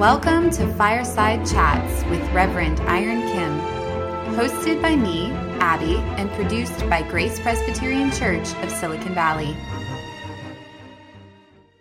Welcome to Fireside Chats with Reverend Iron Kim, hosted by me, Abby, and produced by Grace Presbyterian Church of Silicon Valley.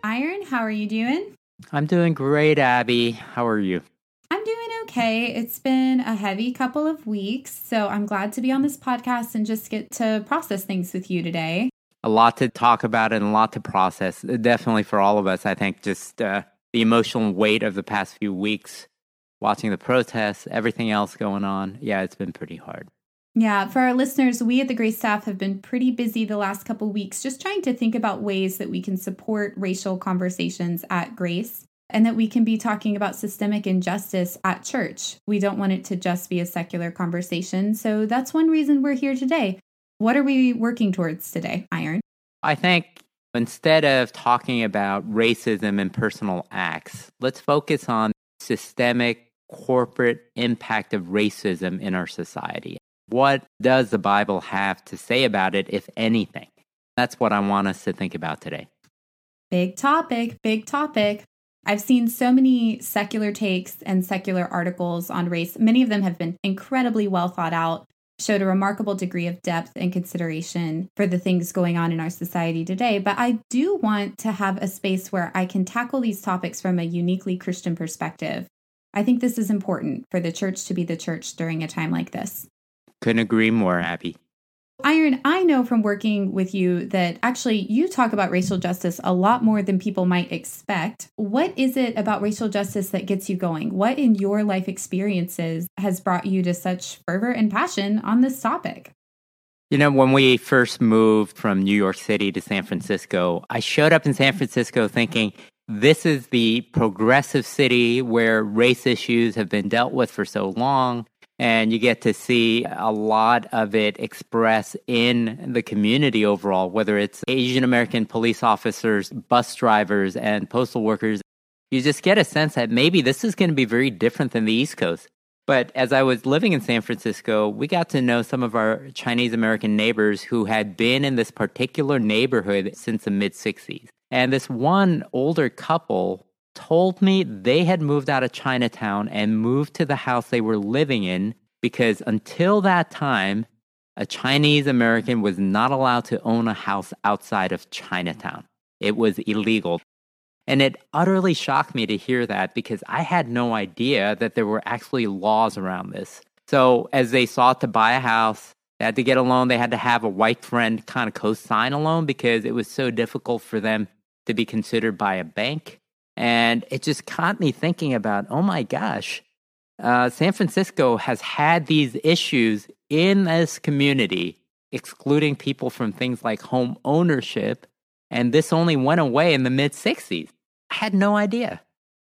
Iron, how are you doing? I'm doing great, Abby. How are you? I'm doing okay. It's been a heavy couple of weeks, so I'm glad to be on this podcast and just get to process things with you today. A lot to talk about and a lot to process. Definitely for all of us, I think just uh, the emotional weight of the past few weeks, watching the protests, everything else going on. Yeah, it's been pretty hard. Yeah, for our listeners, we at the Grace staff have been pretty busy the last couple weeks just trying to think about ways that we can support racial conversations at Grace and that we can be talking about systemic injustice at church. We don't want it to just be a secular conversation. So that's one reason we're here today. What are we working towards today, Iron? I think instead of talking about racism and personal acts, let's focus on systemic corporate impact of racism in our society. What does the Bible have to say about it, if anything? That's what I want us to think about today. Big topic, big topic. I've seen so many secular takes and secular articles on race. Many of them have been incredibly well thought out, showed a remarkable degree of depth and consideration for the things going on in our society today. But I do want to have a space where I can tackle these topics from a uniquely Christian perspective. I think this is important for the church to be the church during a time like this. Couldn't agree more, Abby. Iron, I know from working with you that actually you talk about racial justice a lot more than people might expect. What is it about racial justice that gets you going? What in your life experiences has brought you to such fervor and passion on this topic? You know, when we first moved from New York City to San Francisco, I showed up in San Francisco thinking, this is the progressive city where race issues have been dealt with for so long and you get to see a lot of it express in the community overall, whether it's Asian American police officers, bus drivers, and postal workers. You just get a sense that maybe this is going to be very different than the East Coast. But as I was living in San Francisco, we got to know some of our Chinese American neighbors who had been in this particular neighborhood since the mid 60s. And this one older couple told me they had moved out of Chinatown and moved to the house they were living in because until that time, a Chinese American was not allowed to own a house outside of Chinatown. It was illegal. And it utterly shocked me to hear that because I had no idea that there were actually laws around this. So, as they sought to buy a house, they had to get a loan. They had to have a white friend kind of co sign a loan because it was so difficult for them to be considered by a bank. And it just caught me thinking about, oh my gosh, uh, San Francisco has had these issues in this community, excluding people from things like home ownership. And this only went away in the mid 60s. I had no idea.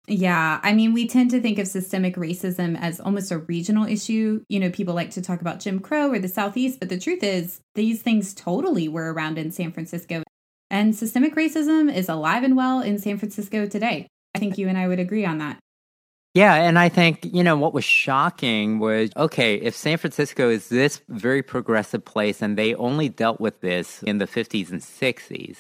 Yeah, I mean, we tend to think of systemic racism as almost a regional issue. You know, people like to talk about Jim Crow or the Southeast, but the truth is, these things totally were around in San Francisco and systemic racism is alive and well in San Francisco today. I think you and I would agree on that. Yeah, and I think, you know, what was shocking was okay, if San Francisco is this very progressive place and they only dealt with this in the 50s and 60s,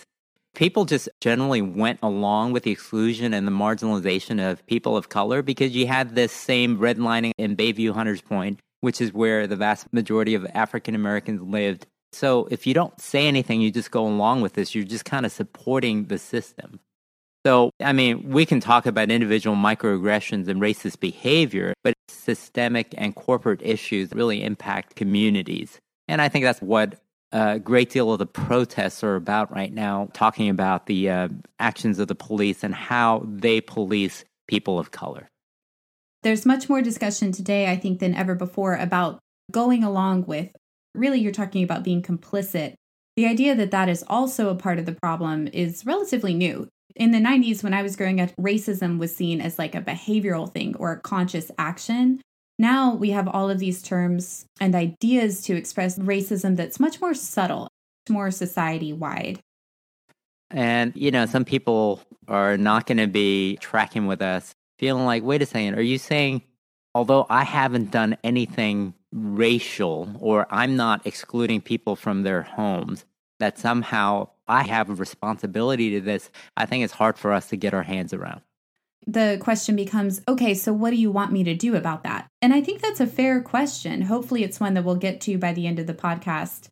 people just generally went along with the exclusion and the marginalization of people of color because you had this same redlining in Bayview Hunters Point, which is where the vast majority of African Americans lived. So if you don't say anything, you just go along with this, you're just kind of supporting the system. So, I mean, we can talk about individual microaggressions and racist behavior, but systemic and corporate issues really impact communities. And I think that's what a great deal of the protests are about right now, talking about the uh, actions of the police and how they police people of color. There's much more discussion today, I think, than ever before about going along with really you're talking about being complicit. The idea that that is also a part of the problem is relatively new. In the 90s, when I was growing up, racism was seen as like a behavioral thing or a conscious action. Now we have all of these terms and ideas to express racism that's much more subtle, more society wide. And, you know, some people are not going to be tracking with us, feeling like, wait a second, are you saying, although I haven't done anything racial or I'm not excluding people from their homes, that somehow I have a responsibility to this, I think it's hard for us to get our hands around. the question becomes okay, so what do you want me to do about that? And I think that's a fair question. Hopefully, it's one that we'll get to by the end of the podcast.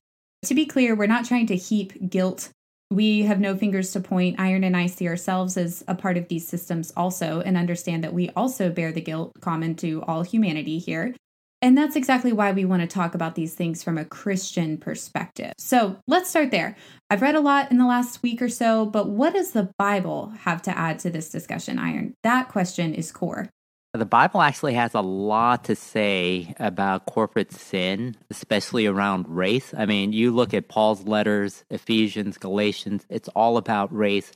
To be clear, we're not trying to heap guilt. We have no fingers to point. Iron and I see ourselves as a part of these systems also and understand that we also bear the guilt common to all humanity here. And that's exactly why we want to talk about these things from a Christian perspective. So let's start there. I've read a lot in the last week or so, but what does the Bible have to add to this discussion, Iron? That question is core. The Bible actually has a lot to say about corporate sin, especially around race. I mean, you look at Paul's letters, Ephesians, Galatians, it's all about race.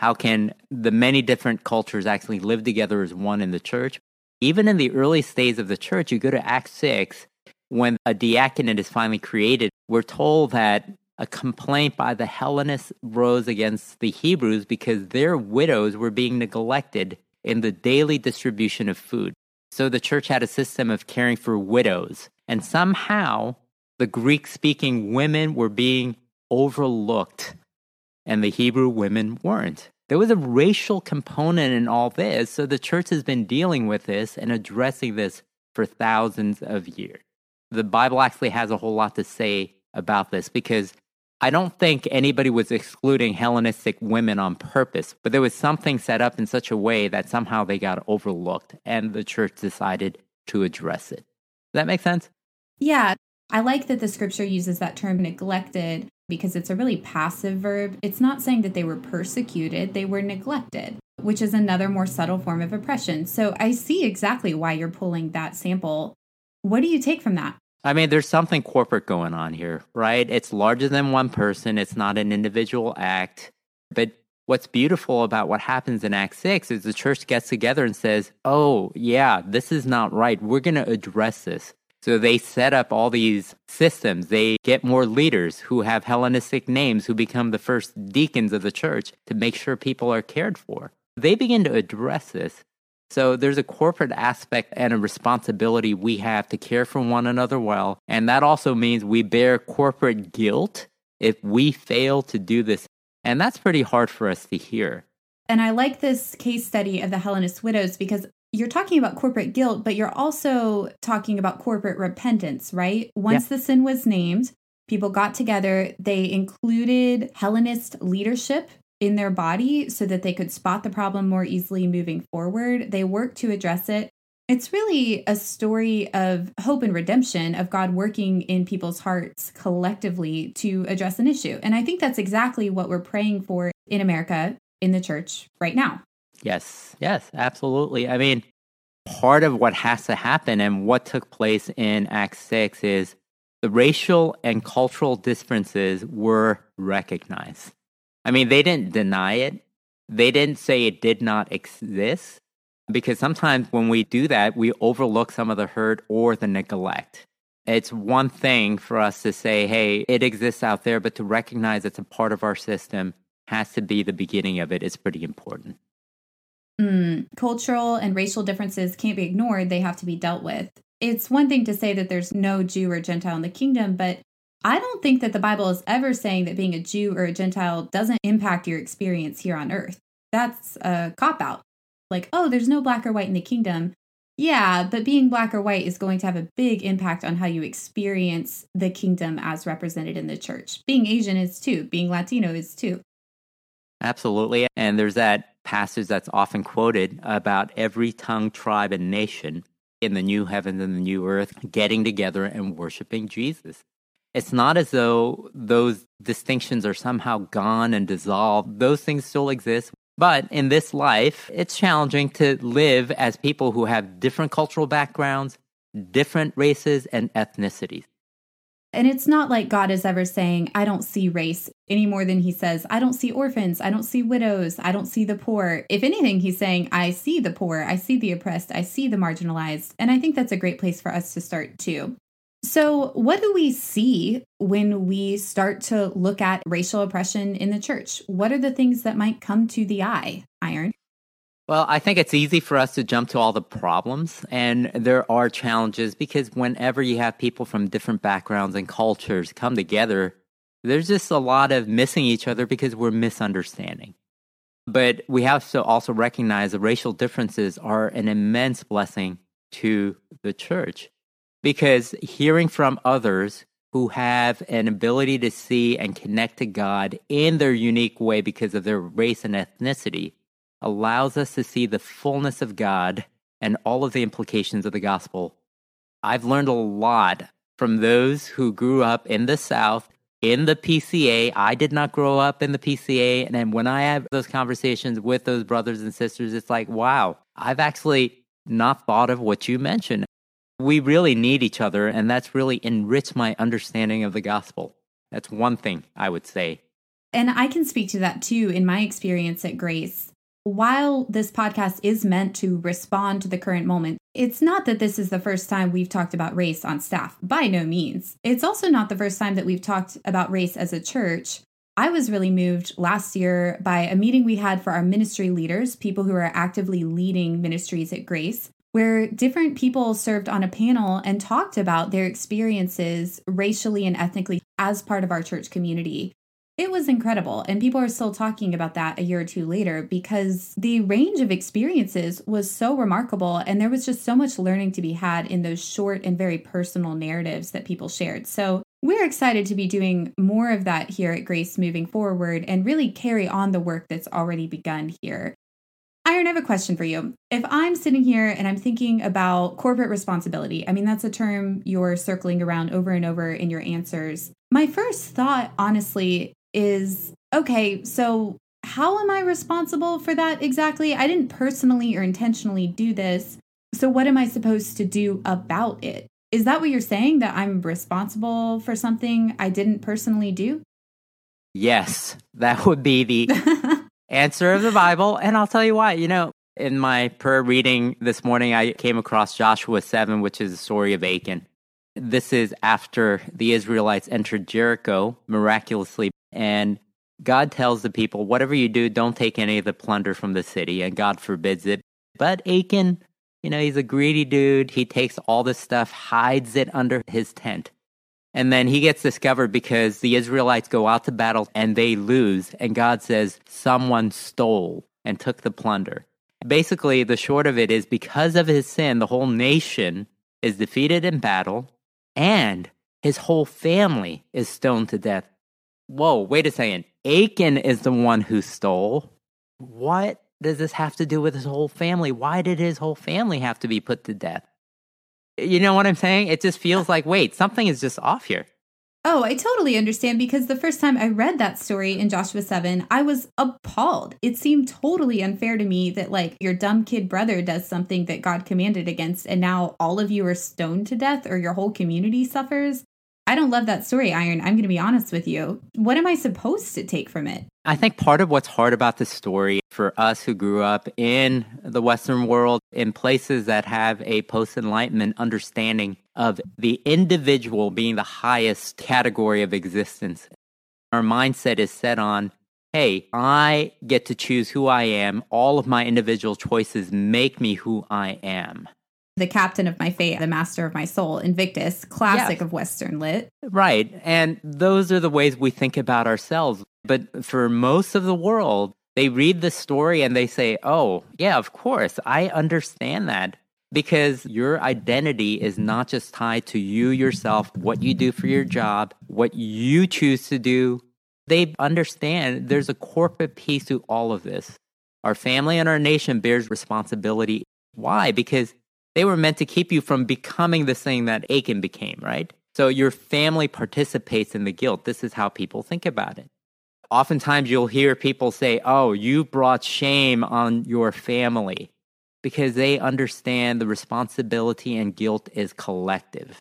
How can the many different cultures actually live together as one in the church? Even in the early stages of the church, you go to Acts 6, when a diaconate is finally created, we're told that a complaint by the Hellenists rose against the Hebrews because their widows were being neglected in the daily distribution of food. So the church had a system of caring for widows. And somehow the Greek speaking women were being overlooked and the Hebrew women weren't. There was a racial component in all this, so the church has been dealing with this and addressing this for thousands of years. The Bible actually has a whole lot to say about this because I don't think anybody was excluding Hellenistic women on purpose, but there was something set up in such a way that somehow they got overlooked and the church decided to address it. Does that make sense? Yeah. I like that the scripture uses that term neglected because it's a really passive verb. It's not saying that they were persecuted, they were neglected, which is another more subtle form of oppression. So I see exactly why you're pulling that sample. What do you take from that? I mean, there's something corporate going on here, right? It's larger than one person, it's not an individual act. But what's beautiful about what happens in Act 6 is the church gets together and says, oh, yeah, this is not right. We're going to address this. So they set up all these systems. They get more leaders who have Hellenistic names who become the first deacons of the church to make sure people are cared for. They begin to address this. So there's a corporate aspect and a responsibility we have to care for one another well. And that also means we bear corporate guilt if we fail to do this. And that's pretty hard for us to hear. And I like this case study of the Hellenist widows because you're talking about corporate guilt, but you're also talking about corporate repentance, right? Once yeah. the sin was named, people got together, they included Hellenist leadership in their body so that they could spot the problem more easily moving forward. They worked to address it. It's really a story of hope and redemption, of God working in people's hearts collectively to address an issue. And I think that's exactly what we're praying for in America, in the church right now. Yes, yes, absolutely. I mean, part of what has to happen and what took place in Acts 6 is the racial and cultural differences were recognized. I mean, they didn't deny it, they didn't say it did not exist. Because sometimes when we do that, we overlook some of the hurt or the neglect. It's one thing for us to say, hey, it exists out there, but to recognize it's a part of our system has to be the beginning of it is pretty important. Mm, cultural and racial differences can't be ignored, they have to be dealt with. It's one thing to say that there's no Jew or Gentile in the kingdom, but I don't think that the Bible is ever saying that being a Jew or a Gentile doesn't impact your experience here on earth. That's a cop out. Like, oh, there's no black or white in the kingdom. Yeah, but being black or white is going to have a big impact on how you experience the kingdom as represented in the church. Being Asian is too, being Latino is too. Absolutely. And there's that passage that's often quoted about every tongue, tribe, and nation in the new heavens and the new earth getting together and worshiping Jesus. It's not as though those distinctions are somehow gone and dissolved. Those things still exist. But in this life, it's challenging to live as people who have different cultural backgrounds, different races, and ethnicities. And it's not like God is ever saying, I don't see race any more than he says, I don't see orphans, I don't see widows, I don't see the poor. If anything, he's saying, I see the poor, I see the oppressed, I see the marginalized. And I think that's a great place for us to start too. So, what do we see when we start to look at racial oppression in the church? What are the things that might come to the eye, Iron? Well, I think it's easy for us to jump to all the problems, and there are challenges because whenever you have people from different backgrounds and cultures come together, there's just a lot of missing each other because we're misunderstanding. But we have to also recognize that racial differences are an immense blessing to the church because hearing from others who have an ability to see and connect to God in their unique way because of their race and ethnicity allows us to see the fullness of God and all of the implications of the gospel. I've learned a lot from those who grew up in the South in the PCA. I did not grow up in the PCA. And then when I have those conversations with those brothers and sisters, it's like, wow, I've actually not thought of what you mentioned. We really need each other, and that's really enriched my understanding of the gospel. That's one thing I would say. And I can speak to that too in my experience at Grace while this podcast is meant to respond to the current moment, it's not that this is the first time we've talked about race on staff, by no means. It's also not the first time that we've talked about race as a church. I was really moved last year by a meeting we had for our ministry leaders, people who are actively leading ministries at Grace, where different people served on a panel and talked about their experiences racially and ethnically as part of our church community. It was incredible. And people are still talking about that a year or two later because the range of experiences was so remarkable. And there was just so much learning to be had in those short and very personal narratives that people shared. So we're excited to be doing more of that here at Grace moving forward and really carry on the work that's already begun here. Iron, I have a question for you. If I'm sitting here and I'm thinking about corporate responsibility, I mean, that's a term you're circling around over and over in your answers. My first thought, honestly, is okay, so how am I responsible for that exactly? I didn't personally or intentionally do this. So, what am I supposed to do about it? Is that what you're saying? That I'm responsible for something I didn't personally do? Yes, that would be the answer of the Bible. And I'll tell you why. You know, in my prayer reading this morning, I came across Joshua 7, which is the story of Achan. This is after the Israelites entered Jericho miraculously and God tells the people, whatever you do, don't take any of the plunder from the city, and God forbids it. But Achan, you know, he's a greedy dude. He takes all this stuff, hides it under his tent. And then he gets discovered because the Israelites go out to battle and they lose. And God says, someone stole and took the plunder. Basically, the short of it is because of his sin, the whole nation is defeated in battle and his whole family is stoned to death whoa, wait a second. Achan is the one who stole. What does this have to do with his whole family? Why did his whole family have to be put to death? You know what I'm saying? It just feels uh, like, wait, something is just off here. Oh, I totally understand because the first time I read that story in Joshua 7, I was appalled. It seemed totally unfair to me that, like, your dumb kid brother does something that God commanded against, and now all of you are stoned to death or your whole community suffers. I don't love that story, Iron. I'm going to be honest with you. What am I supposed to take from it? I think part of what's hard about this story for us who grew up in the Western world, in places that have a post Enlightenment understanding of the individual being the highest category of existence, our mindset is set on hey, I get to choose who I am. All of my individual choices make me who I am the captain of my fate, the master of my soul, Invictus, classic yes. of Western lit. Right. And those are the ways we think about ourselves. But for most of the world, they read the story and they say, oh, yeah, of course, I understand that. Because your identity is not just tied to you yourself, what you do for your job, what you choose to do. They understand there's a corporate piece to all of this. Our family and our nation bears responsibility. Why? Because they were meant to keep you from becoming the thing that Achan became, right? So your family participates in the guilt. This is how people think about it. Oftentimes you'll hear people say, Oh, you brought shame on your family because they understand the responsibility and guilt is collective.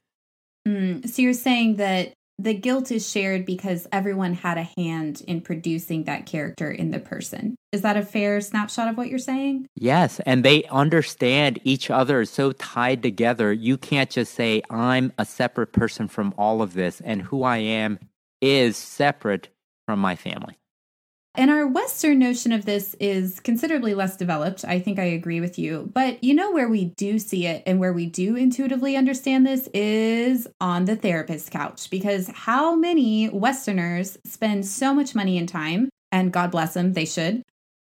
Mm, so you're saying that the guilt is shared because everyone had a hand in producing that character in the person. Is that a fair snapshot of what you're saying? Yes. And they understand each other is so tied together. You can't just say, I'm a separate person from all of this, and who I am is separate from my family. And our Western notion of this is considerably less developed. I think I agree with you. But you know where we do see it and where we do intuitively understand this is on the therapist couch. Because how many Westerners spend so much money and time, and God bless them, they should,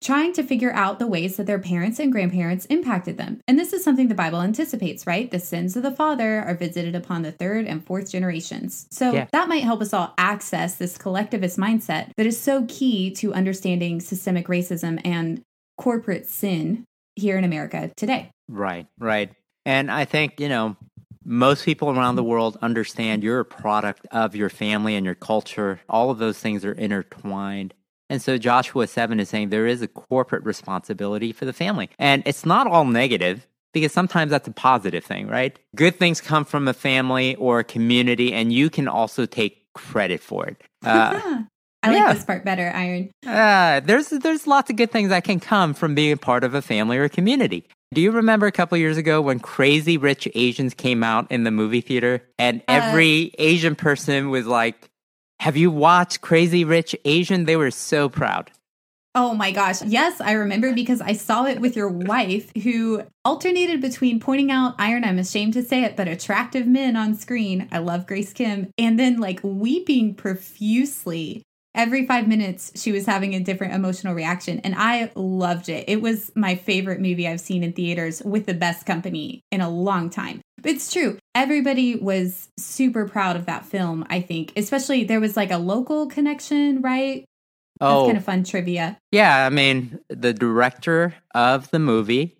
trying to figure out the ways that their parents and grandparents impacted them. And this is something the Bible anticipates, right? The sins of the father are visited upon the third and fourth generations. So yeah. that might help us all access this collectivist mindset that is so key to understanding systemic racism and corporate sin here in America today. Right, right. And I think, you know, most people around the world understand you're a product of your family and your culture. All of those things are intertwined. And so Joshua 7 is saying there is a corporate responsibility for the family. And it's not all negative because sometimes that's a positive thing, right? Good things come from a family or a community, and you can also take credit for it. Uh, I yeah. like this part better, Iron. Uh, there's there's lots of good things that can come from being part of a family or a community. Do you remember a couple years ago when Crazy Rich Asians came out in the movie theater and uh, every uh, Asian person was like, Have you watched Crazy Rich Asian? They were so proud. Oh my gosh. Yes, I remember because I saw it with your wife who alternated between pointing out Iron, I'm ashamed to say it, but attractive men on screen. I love Grace Kim. And then like weeping profusely every five minutes she was having a different emotional reaction and i loved it it was my favorite movie i've seen in theaters with the best company in a long time it's true. Everybody was super proud of that film i think. Especially there was like a local connection right? Oh. kind of fun trivia. Yeah i mean the director of the movie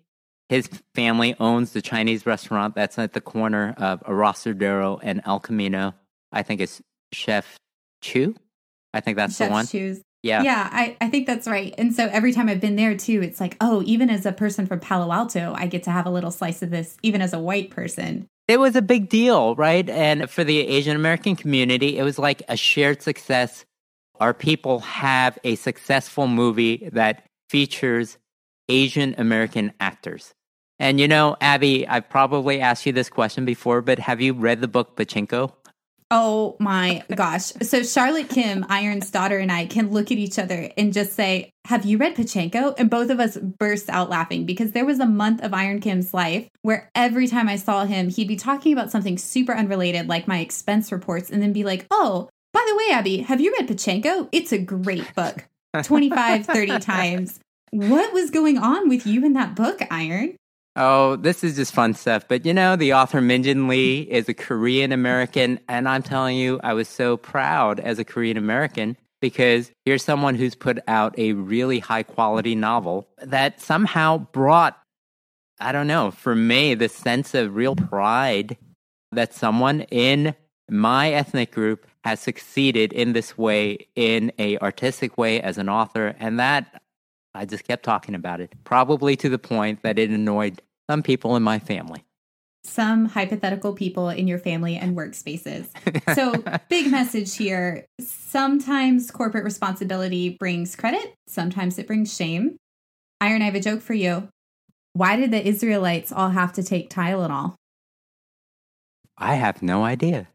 his family owns the chinese restaurant that's at the corner of Arosadero and el camino. I think it's chef chu. I think that's the one. Chu's. Yeah. Yeah, I, I think that's right. And so every time I've been there too, it's like, oh, even as a person from Palo Alto, I get to have a little slice of this, even as a white person. It was a big deal, right? And for the Asian American community, it was like a shared success. Our people have a successful movie that features Asian American actors. And you know, Abby, I've probably asked you this question before, but have you read the book Pachinko? Oh my gosh. So Charlotte Kim, Iron's daughter, and I can look at each other and just say, Have you read Pachinko? And both of us burst out laughing because there was a month of Iron Kim's life where every time I saw him, he'd be talking about something super unrelated, like my expense reports, and then be like, Oh, by the way, Abby, have you read Pachinko? It's a great book. 25, 30 times. What was going on with you in that book, Iron? Oh, this is just fun stuff. But you know, the author Min Lee is a Korean American. And I'm telling you, I was so proud as a Korean American because here's someone who's put out a really high quality novel that somehow brought, I don't know, for me, the sense of real pride that someone in my ethnic group has succeeded in this way, in a artistic way as an author. And that I just kept talking about it, probably to the point that it annoyed some people in my family. Some hypothetical people in your family and workspaces. So, big message here. Sometimes corporate responsibility brings credit, sometimes it brings shame. Iron, I have a joke for you. Why did the Israelites all have to take Tylenol? I have no idea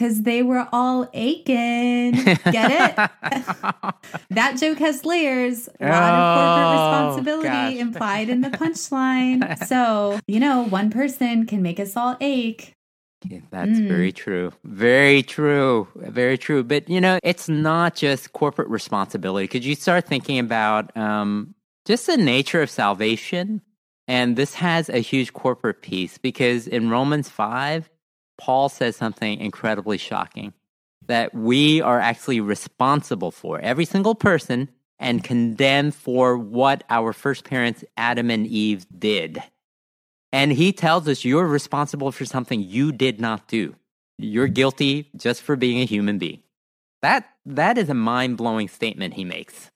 because they were all aching. Get it? that joke has layers. A lot of corporate oh, responsibility gosh. implied in the punchline. so, you know, one person can make us all ache. Yeah, that's mm. very true. Very true. Very true. But, you know, it's not just corporate responsibility because you start thinking about um, just the nature of salvation. And this has a huge corporate piece because in Romans 5, Paul says something incredibly shocking that we are actually responsible for, every single person, and condemned for what our first parents, Adam and Eve, did. And he tells us you're responsible for something you did not do. You're guilty just for being a human being. That, that is a mind blowing statement he makes.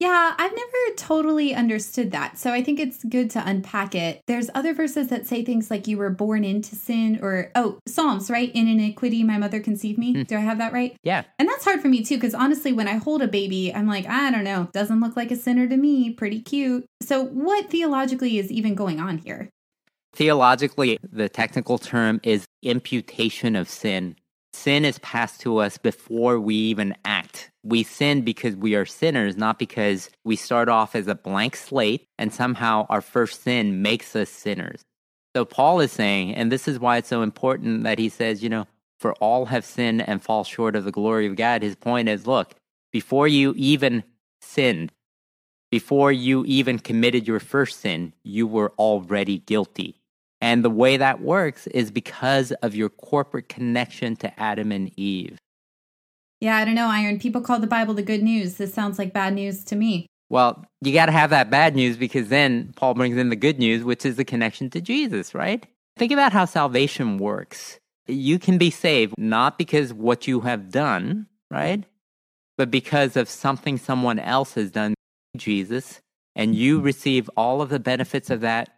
Yeah, I've never totally understood that. So I think it's good to unpack it. There's other verses that say things like you were born into sin or oh, Psalms, right? In iniquity my mother conceived me. Mm. Do I have that right? Yeah. And that's hard for me too cuz honestly when I hold a baby, I'm like, I don't know, doesn't look like a sinner to me, pretty cute. So what theologically is even going on here? Theologically, the technical term is imputation of sin. Sin is passed to us before we even act. We sin because we are sinners, not because we start off as a blank slate and somehow our first sin makes us sinners. So Paul is saying, and this is why it's so important that he says, you know, for all have sinned and fall short of the glory of God. His point is look, before you even sinned, Before you even committed your first sin, you were already guilty. And the way that works is because of your corporate connection to Adam and Eve. Yeah, I don't know, Iron. People call the Bible the good news. This sounds like bad news to me. Well, you got to have that bad news because then Paul brings in the good news, which is the connection to Jesus, right? Think about how salvation works. You can be saved not because what you have done, right? But because of something someone else has done, Jesus, and you receive all of the benefits of that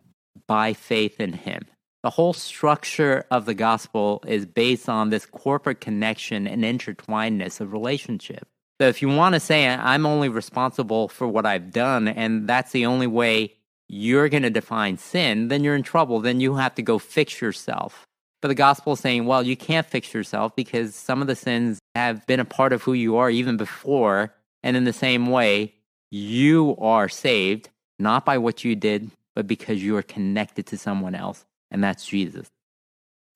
by faith in him. The whole structure of the gospel is based on this corporate connection and intertwinedness of relationship. So if you want to say, I'm only responsible for what I've done, and that's the only way you're going to define sin, then you're in trouble. Then you have to go fix yourself. But the gospel is saying, well, you can't fix yourself because some of the sins have been a part of who you are even before. And in the same way, you are saved not by what you did, but because you are connected to someone else, and that's Jesus.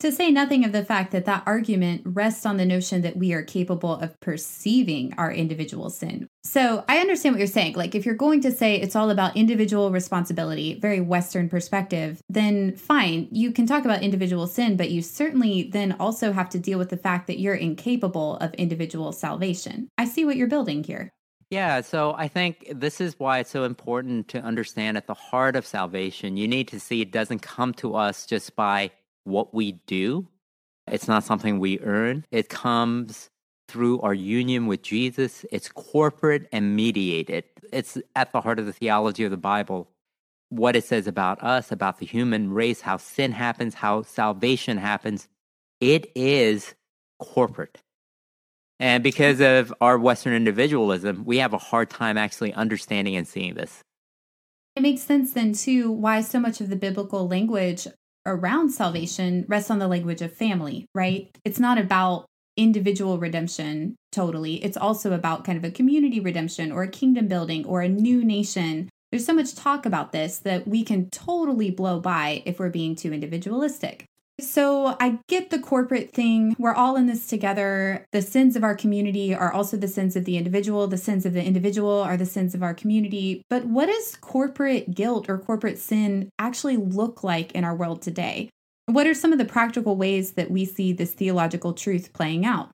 To say nothing of the fact that that argument rests on the notion that we are capable of perceiving our individual sin. So I understand what you're saying. Like, if you're going to say it's all about individual responsibility, very Western perspective, then fine, you can talk about individual sin, but you certainly then also have to deal with the fact that you're incapable of individual salvation. I see what you're building here. Yeah, so I think this is why it's so important to understand at the heart of salvation, you need to see it doesn't come to us just by what we do. It's not something we earn. It comes through our union with Jesus. It's corporate and mediated. It's at the heart of the theology of the Bible. What it says about us, about the human race, how sin happens, how salvation happens. It is corporate. And because of our Western individualism, we have a hard time actually understanding and seeing this. It makes sense then, too, why so much of the biblical language around salvation rests on the language of family, right? It's not about individual redemption totally. It's also about kind of a community redemption or a kingdom building or a new nation. There's so much talk about this that we can totally blow by if we're being too individualistic. So I get the corporate thing. We're all in this together. The sins of our community are also the sins of the individual. The sins of the individual are the sins of our community. But what does corporate guilt or corporate sin actually look like in our world today? What are some of the practical ways that we see this theological truth playing out?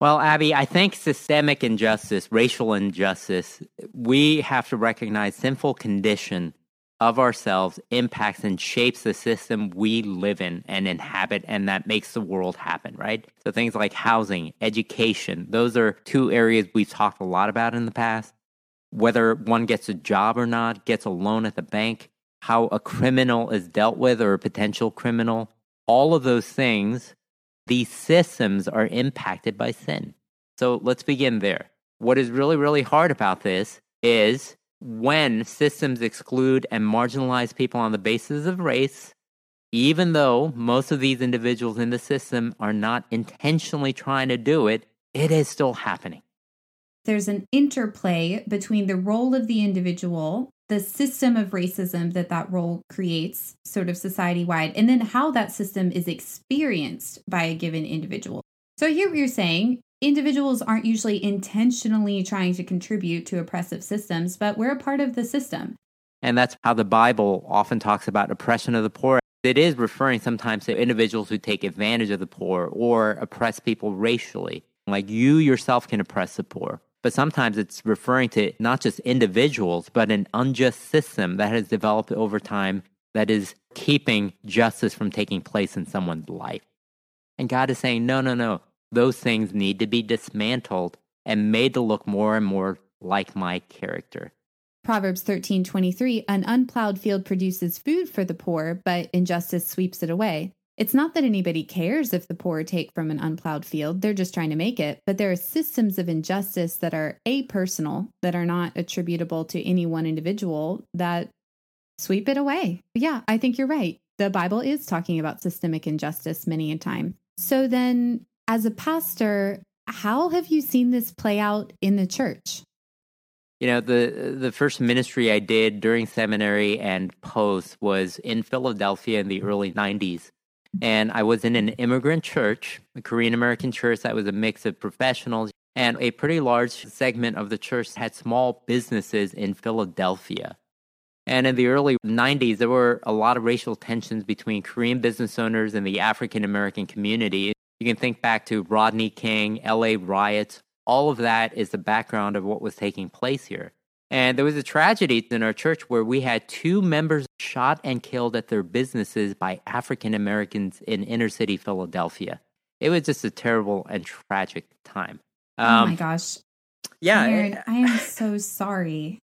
Well, Abby, I think systemic injustice, racial injustice, we have to recognize sinful condition of ourselves impacts and shapes the system we live in and inhabit, and that makes the world happen, right? So things like housing, education, those are two areas we've talked a lot about in the past. Whether one gets a job or not, gets a loan at the bank, how a criminal is dealt with or a potential criminal, all of those things, these systems are impacted by sin. So let's begin there. What is really, really hard about this is when systems exclude and marginalize people on the basis of race, even though most of these individuals in the system are not intentionally trying to do it, it is still happening. There's an interplay between the role of the individual, the system of racism that that role creates, sort of society wide, and then how that system is experienced by a given individual. So, I hear what you're saying individuals aren't usually intentionally trying to contribute to oppressive systems, but we're a part of the system. And that's how the Bible often talks about oppression of the poor. It is referring sometimes to individuals who take advantage of the poor or oppress people racially. Like you yourself can oppress the poor. But sometimes it's referring to not just individuals, but an unjust system that has developed over time that is keeping justice from taking place in someone's life. And God is saying, no, no, no those things need to be dismantled and made to look more and more like my character. Proverbs 13:23 An unplowed field produces food for the poor, but injustice sweeps it away. It's not that anybody cares if the poor take from an unplowed field, they're just trying to make it, but there are systems of injustice that are a personal, that are not attributable to any one individual that sweep it away. Yeah, I think you're right. The Bible is talking about systemic injustice many a time. So then as a pastor, how have you seen this play out in the church? You know, the the first ministry I did during seminary and post was in Philadelphia in the early 90s. And I was in an immigrant church, a Korean American church that was a mix of professionals, And a pretty large segment of the church had small businesses in Philadelphia. And in the early 90s, there were a lot of racial tensions between Korean business owners and the African American community. You can think back to Rodney King, LA riots. All of that is the background of what was taking place here. And there was a tragedy in our church where we had two members shot and killed at their businesses by African Americans in inner city Philadelphia. It was just a terrible and tragic time. Um, oh my um, gosh. Yeah. Iron, I am so sorry.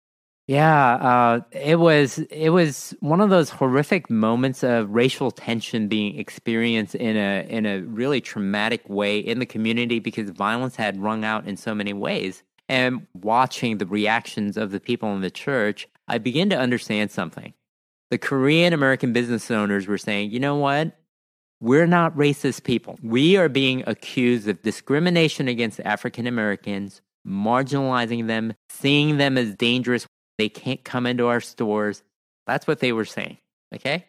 Yeah, uh, it was it was one of those horrific moments of racial tension being experienced in a in a really traumatic way in the community because violence had rung out in so many ways. And watching the reactions of the people in the church, I began to understand something. The Korean American business owners were saying, you know what? We're not racist people. We are being accused of discrimination against African Americans, marginalizing them, seeing them as dangerous. They can't come into our stores. That's what they were saying. Okay.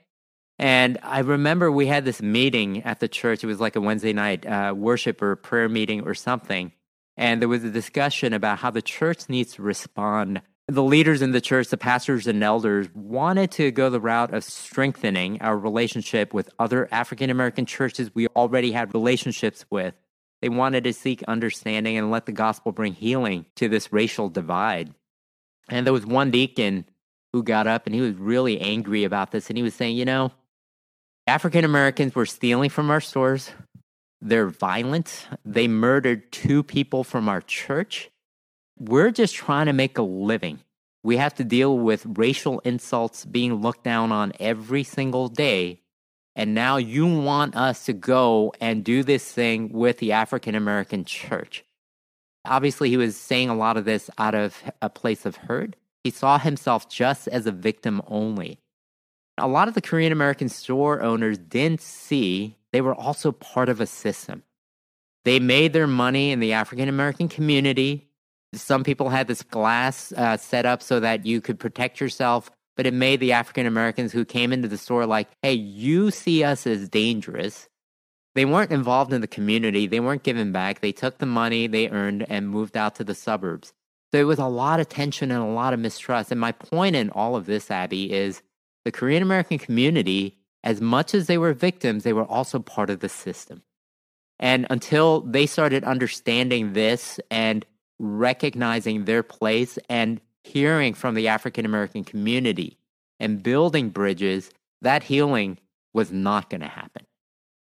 And I remember we had this meeting at the church. It was like a Wednesday night uh, worship or prayer meeting or something. And there was a discussion about how the church needs to respond. The leaders in the church, the pastors and elders, wanted to go the route of strengthening our relationship with other African American churches we already had relationships with. They wanted to seek understanding and let the gospel bring healing to this racial divide. And there was one deacon who got up and he was really angry about this. And he was saying, you know, African Americans were stealing from our stores, they're violent. They murdered two people from our church. We're just trying to make a living. We have to deal with racial insults being looked down on every single day. And now you want us to go and do this thing with the African American church. Obviously, he was saying a lot of this out of a place of hurt. He saw himself just as a victim only. A lot of the Korean American store owners didn't see they were also part of a system. They made their money in the African American community. Some people had this glass uh, set up so that you could protect yourself, but it made the African Americans who came into the store like, hey, you see us as dangerous. They weren't involved in the community. They weren't giving back. They took the money they earned and moved out to the suburbs. So it was a lot of tension and a lot of mistrust. And my point in all of this, Abby, is the Korean American community as much as they were victims, they were also part of the system. And until they started understanding this and recognizing their place and hearing from the African American community and building bridges, that healing was not going to happen.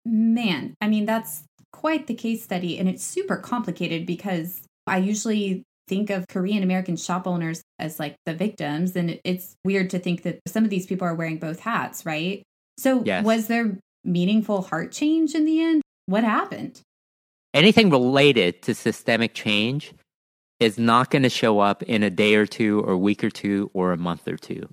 Man, I mean, that's quite the case study. And it's super complicated because I usually think of Korean American shop owners as like the victims. And it's weird to think that some of these people are wearing both hats, right? So, yes. was there meaningful heart change in the end? What happened? Anything related to systemic change is not going to show up in a day or two, or a week or two, or a month or two.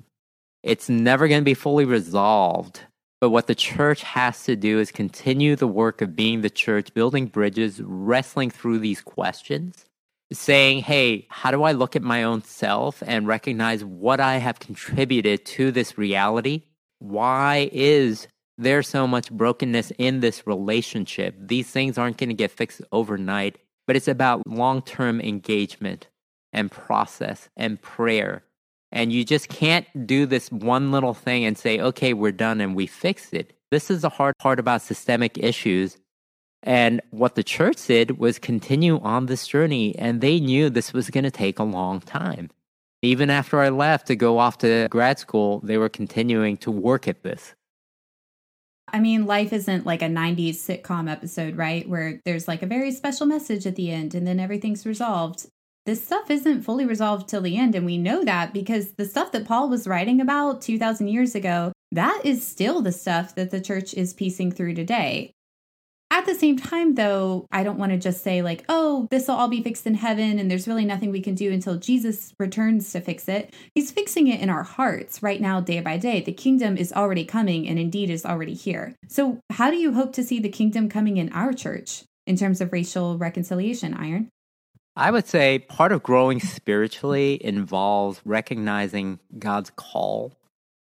It's never going to be fully resolved. But what the church has to do is continue the work of being the church, building bridges, wrestling through these questions, saying, hey, how do I look at my own self and recognize what I have contributed to this reality? why is there so much brokenness in this relationship? These things aren't going to get fixed overnight, but it's about long term engagement and process and prayer. And you just can't do this one little thing and say, okay, we're done and we fixed it. This is the hard part about systemic issues. And what the church did was continue on this journey, and they knew this was going to take a long time. Even after I left to go off to grad school, they were continuing to work at this. I mean, life isn't like a 90s sitcom episode, right? Where there's like a very special message at the end and then everything's resolved. This stuff isn't fully resolved till the end. And we know that because the stuff that Paul was writing about 2,000 years ago, that is still the stuff that the church is piecing through today. At the same time, though, I don't want to just say, like, oh, this will all be fixed in heaven and there's really nothing we can do until Jesus returns to fix it. He's fixing it in our hearts right now, day by day. The kingdom is already coming and indeed is already here. So, how do you hope to see the kingdom coming in our church in terms of racial reconciliation, Iron? I would say part of growing spiritually involves recognizing God's call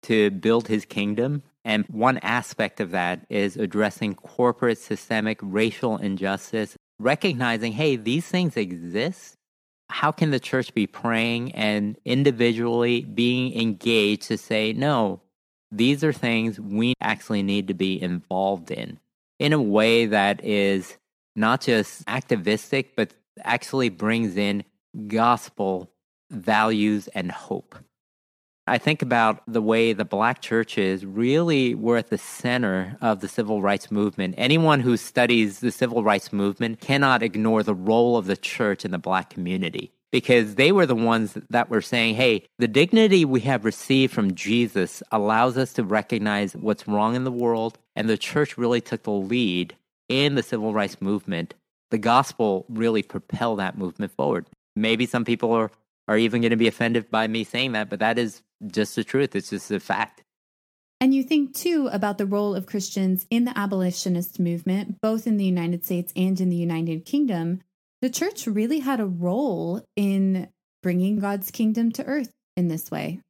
to build his kingdom and one aspect of that is addressing corporate systemic racial injustice. recognizing, hey, these things exist. How can the church be praying and individually being engaged to say, no, these are things we actually need to be involved in in a way that is not just activistic, but actually brings in gospel values and hope. I think about the way the black churches really were at the center of the civil rights movement. Anyone who studies the civil rights movement cannot ignore the role of the church in the black community because they were the ones that were saying, hey, the dignity we have received from Jesus allows us to recognize what's wrong in the world. And the church really took the lead in the civil rights movement. The gospel really propelled that movement forward. Maybe some people are, are even going to be offended by me saying that, but that is just the truth. It's just a fact. And you think too about the role of Christians in the abolitionist movement, both in the United States and in the United Kingdom. The church really had a role in bringing God's kingdom to earth in this way.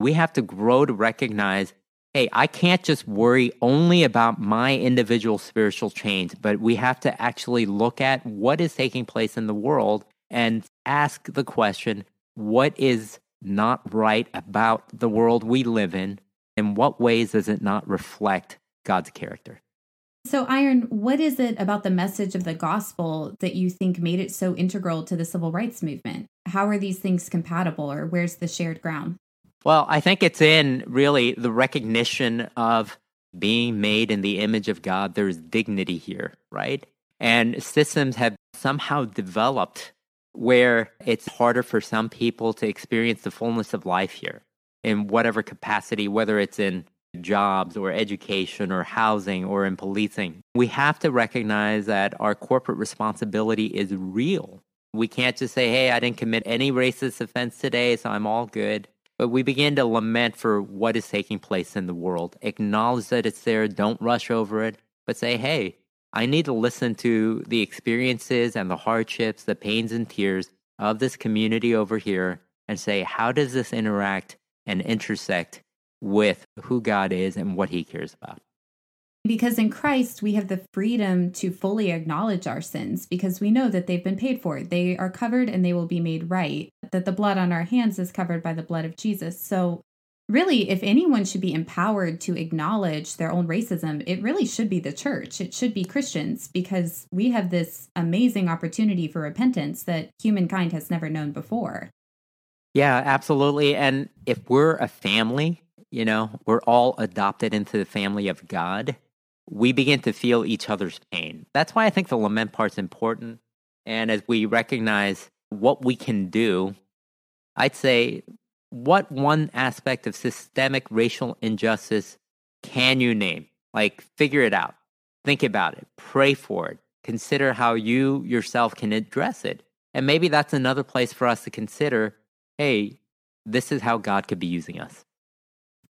We have to grow to recognize hey, I can't just worry only about my individual spiritual change, but we have to actually look at what is taking place in the world and ask the question what is not right about the world we live in? In what ways does it not reflect God's character? So, Iron, what is it about the message of the gospel that you think made it so integral to the civil rights movement? How are these things compatible, or where's the shared ground? Well, I think it's in really the recognition of being made in the image of God. There's dignity here, right? And systems have somehow developed where it's harder for some people to experience the fullness of life here in whatever capacity, whether it's in jobs or education or housing or in policing. We have to recognize that our corporate responsibility is real. We can't just say, hey, I didn't commit any racist offense today, so I'm all good. But we begin to lament for what is taking place in the world, acknowledge that it's there, don't rush over it, but say, hey, I need to listen to the experiences and the hardships, the pains and tears of this community over here and say, how does this interact and intersect with who God is and what he cares about? Because in Christ, we have the freedom to fully acknowledge our sins because we know that they've been paid for. They are covered and they will be made right, that the blood on our hands is covered by the blood of Jesus. So really, if anyone should be empowered to acknowledge their own racism, it really should be the church. It should be Christians because we have this amazing opportunity for repentance that humankind has never known before. Yeah, absolutely. And if we're a family, you know, we're all adopted into the family of God, we begin to feel each other's pain. That's why I think the lament part's important. And as we recognize what we can do, I'd say what one aspect of systemic racial injustice can you name? Like, figure it out. Think about it. Pray for it. Consider how you yourself can address it. And maybe that's another place for us to consider hey, this is how God could be using us.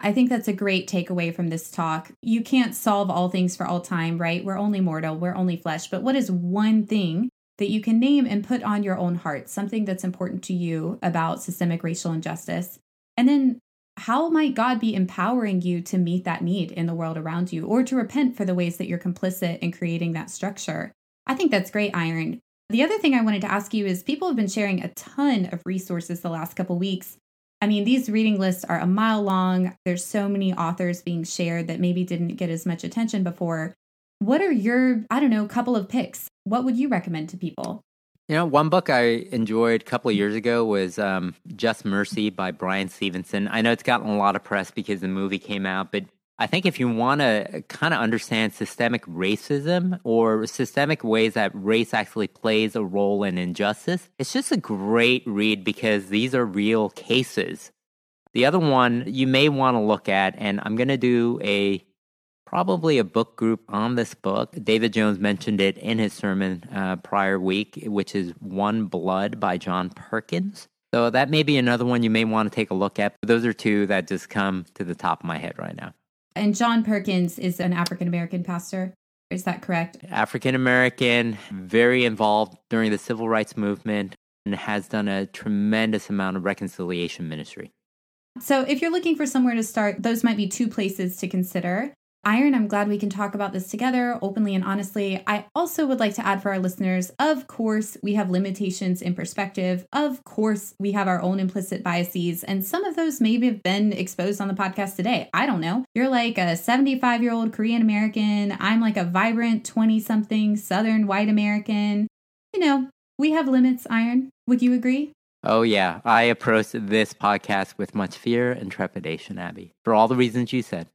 I think that's a great takeaway from this talk. You can't solve all things for all time, right? We're only mortal, we're only flesh. But what is one thing that you can name and put on your own heart, something that's important to you about systemic racial injustice. And then how might God be empowering you to meet that need in the world around you or to repent for the ways that you're complicit in creating that structure? I think that's great, Iron. The other thing I wanted to ask you is people have been sharing a ton of resources the last couple weeks. I mean, these reading lists are a mile long. There's so many authors being shared that maybe didn't get as much attention before. What are your, I don't know, couple of picks? What would you recommend to people? You know, one book I enjoyed a couple of years ago was um, Just Mercy by Bryan Stevenson. I know it's gotten a lot of press because the movie came out, but I think if you want to kind of understand systemic racism or systemic ways that race actually plays a role in injustice, it's just a great read because these are real cases. The other one you may want to look at, and I'm going to do a probably a book group on this book. David Jones mentioned it in his sermon uh, prior week, which is One Blood by John Perkins. So that may be another one you may want to take a look at. Those are two that just come to the top of my head right now. And John Perkins is an African American pastor. Is that correct? African American, very involved during the civil rights movement, and has done a tremendous amount of reconciliation ministry. So, if you're looking for somewhere to start, those might be two places to consider. Iron, I'm glad we can talk about this together openly and honestly. I also would like to add for our listeners of course, we have limitations in perspective. Of course, we have our own implicit biases, and some of those maybe have been exposed on the podcast today. I don't know. You're like a 75 year old Korean American. I'm like a vibrant 20 something Southern white American. You know, we have limits, Iron. Would you agree? Oh, yeah. I approach this podcast with much fear and trepidation, Abby, for all the reasons you said.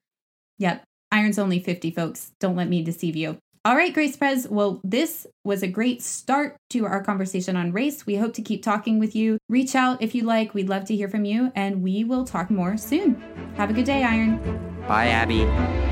Yep. Iron's only 50, folks. Don't let me deceive you. All right, Grace Pres. Well, this was a great start to our conversation on race. We hope to keep talking with you. Reach out if you like. We'd love to hear from you, and we will talk more soon. Have a good day, Iron. Bye, Abby.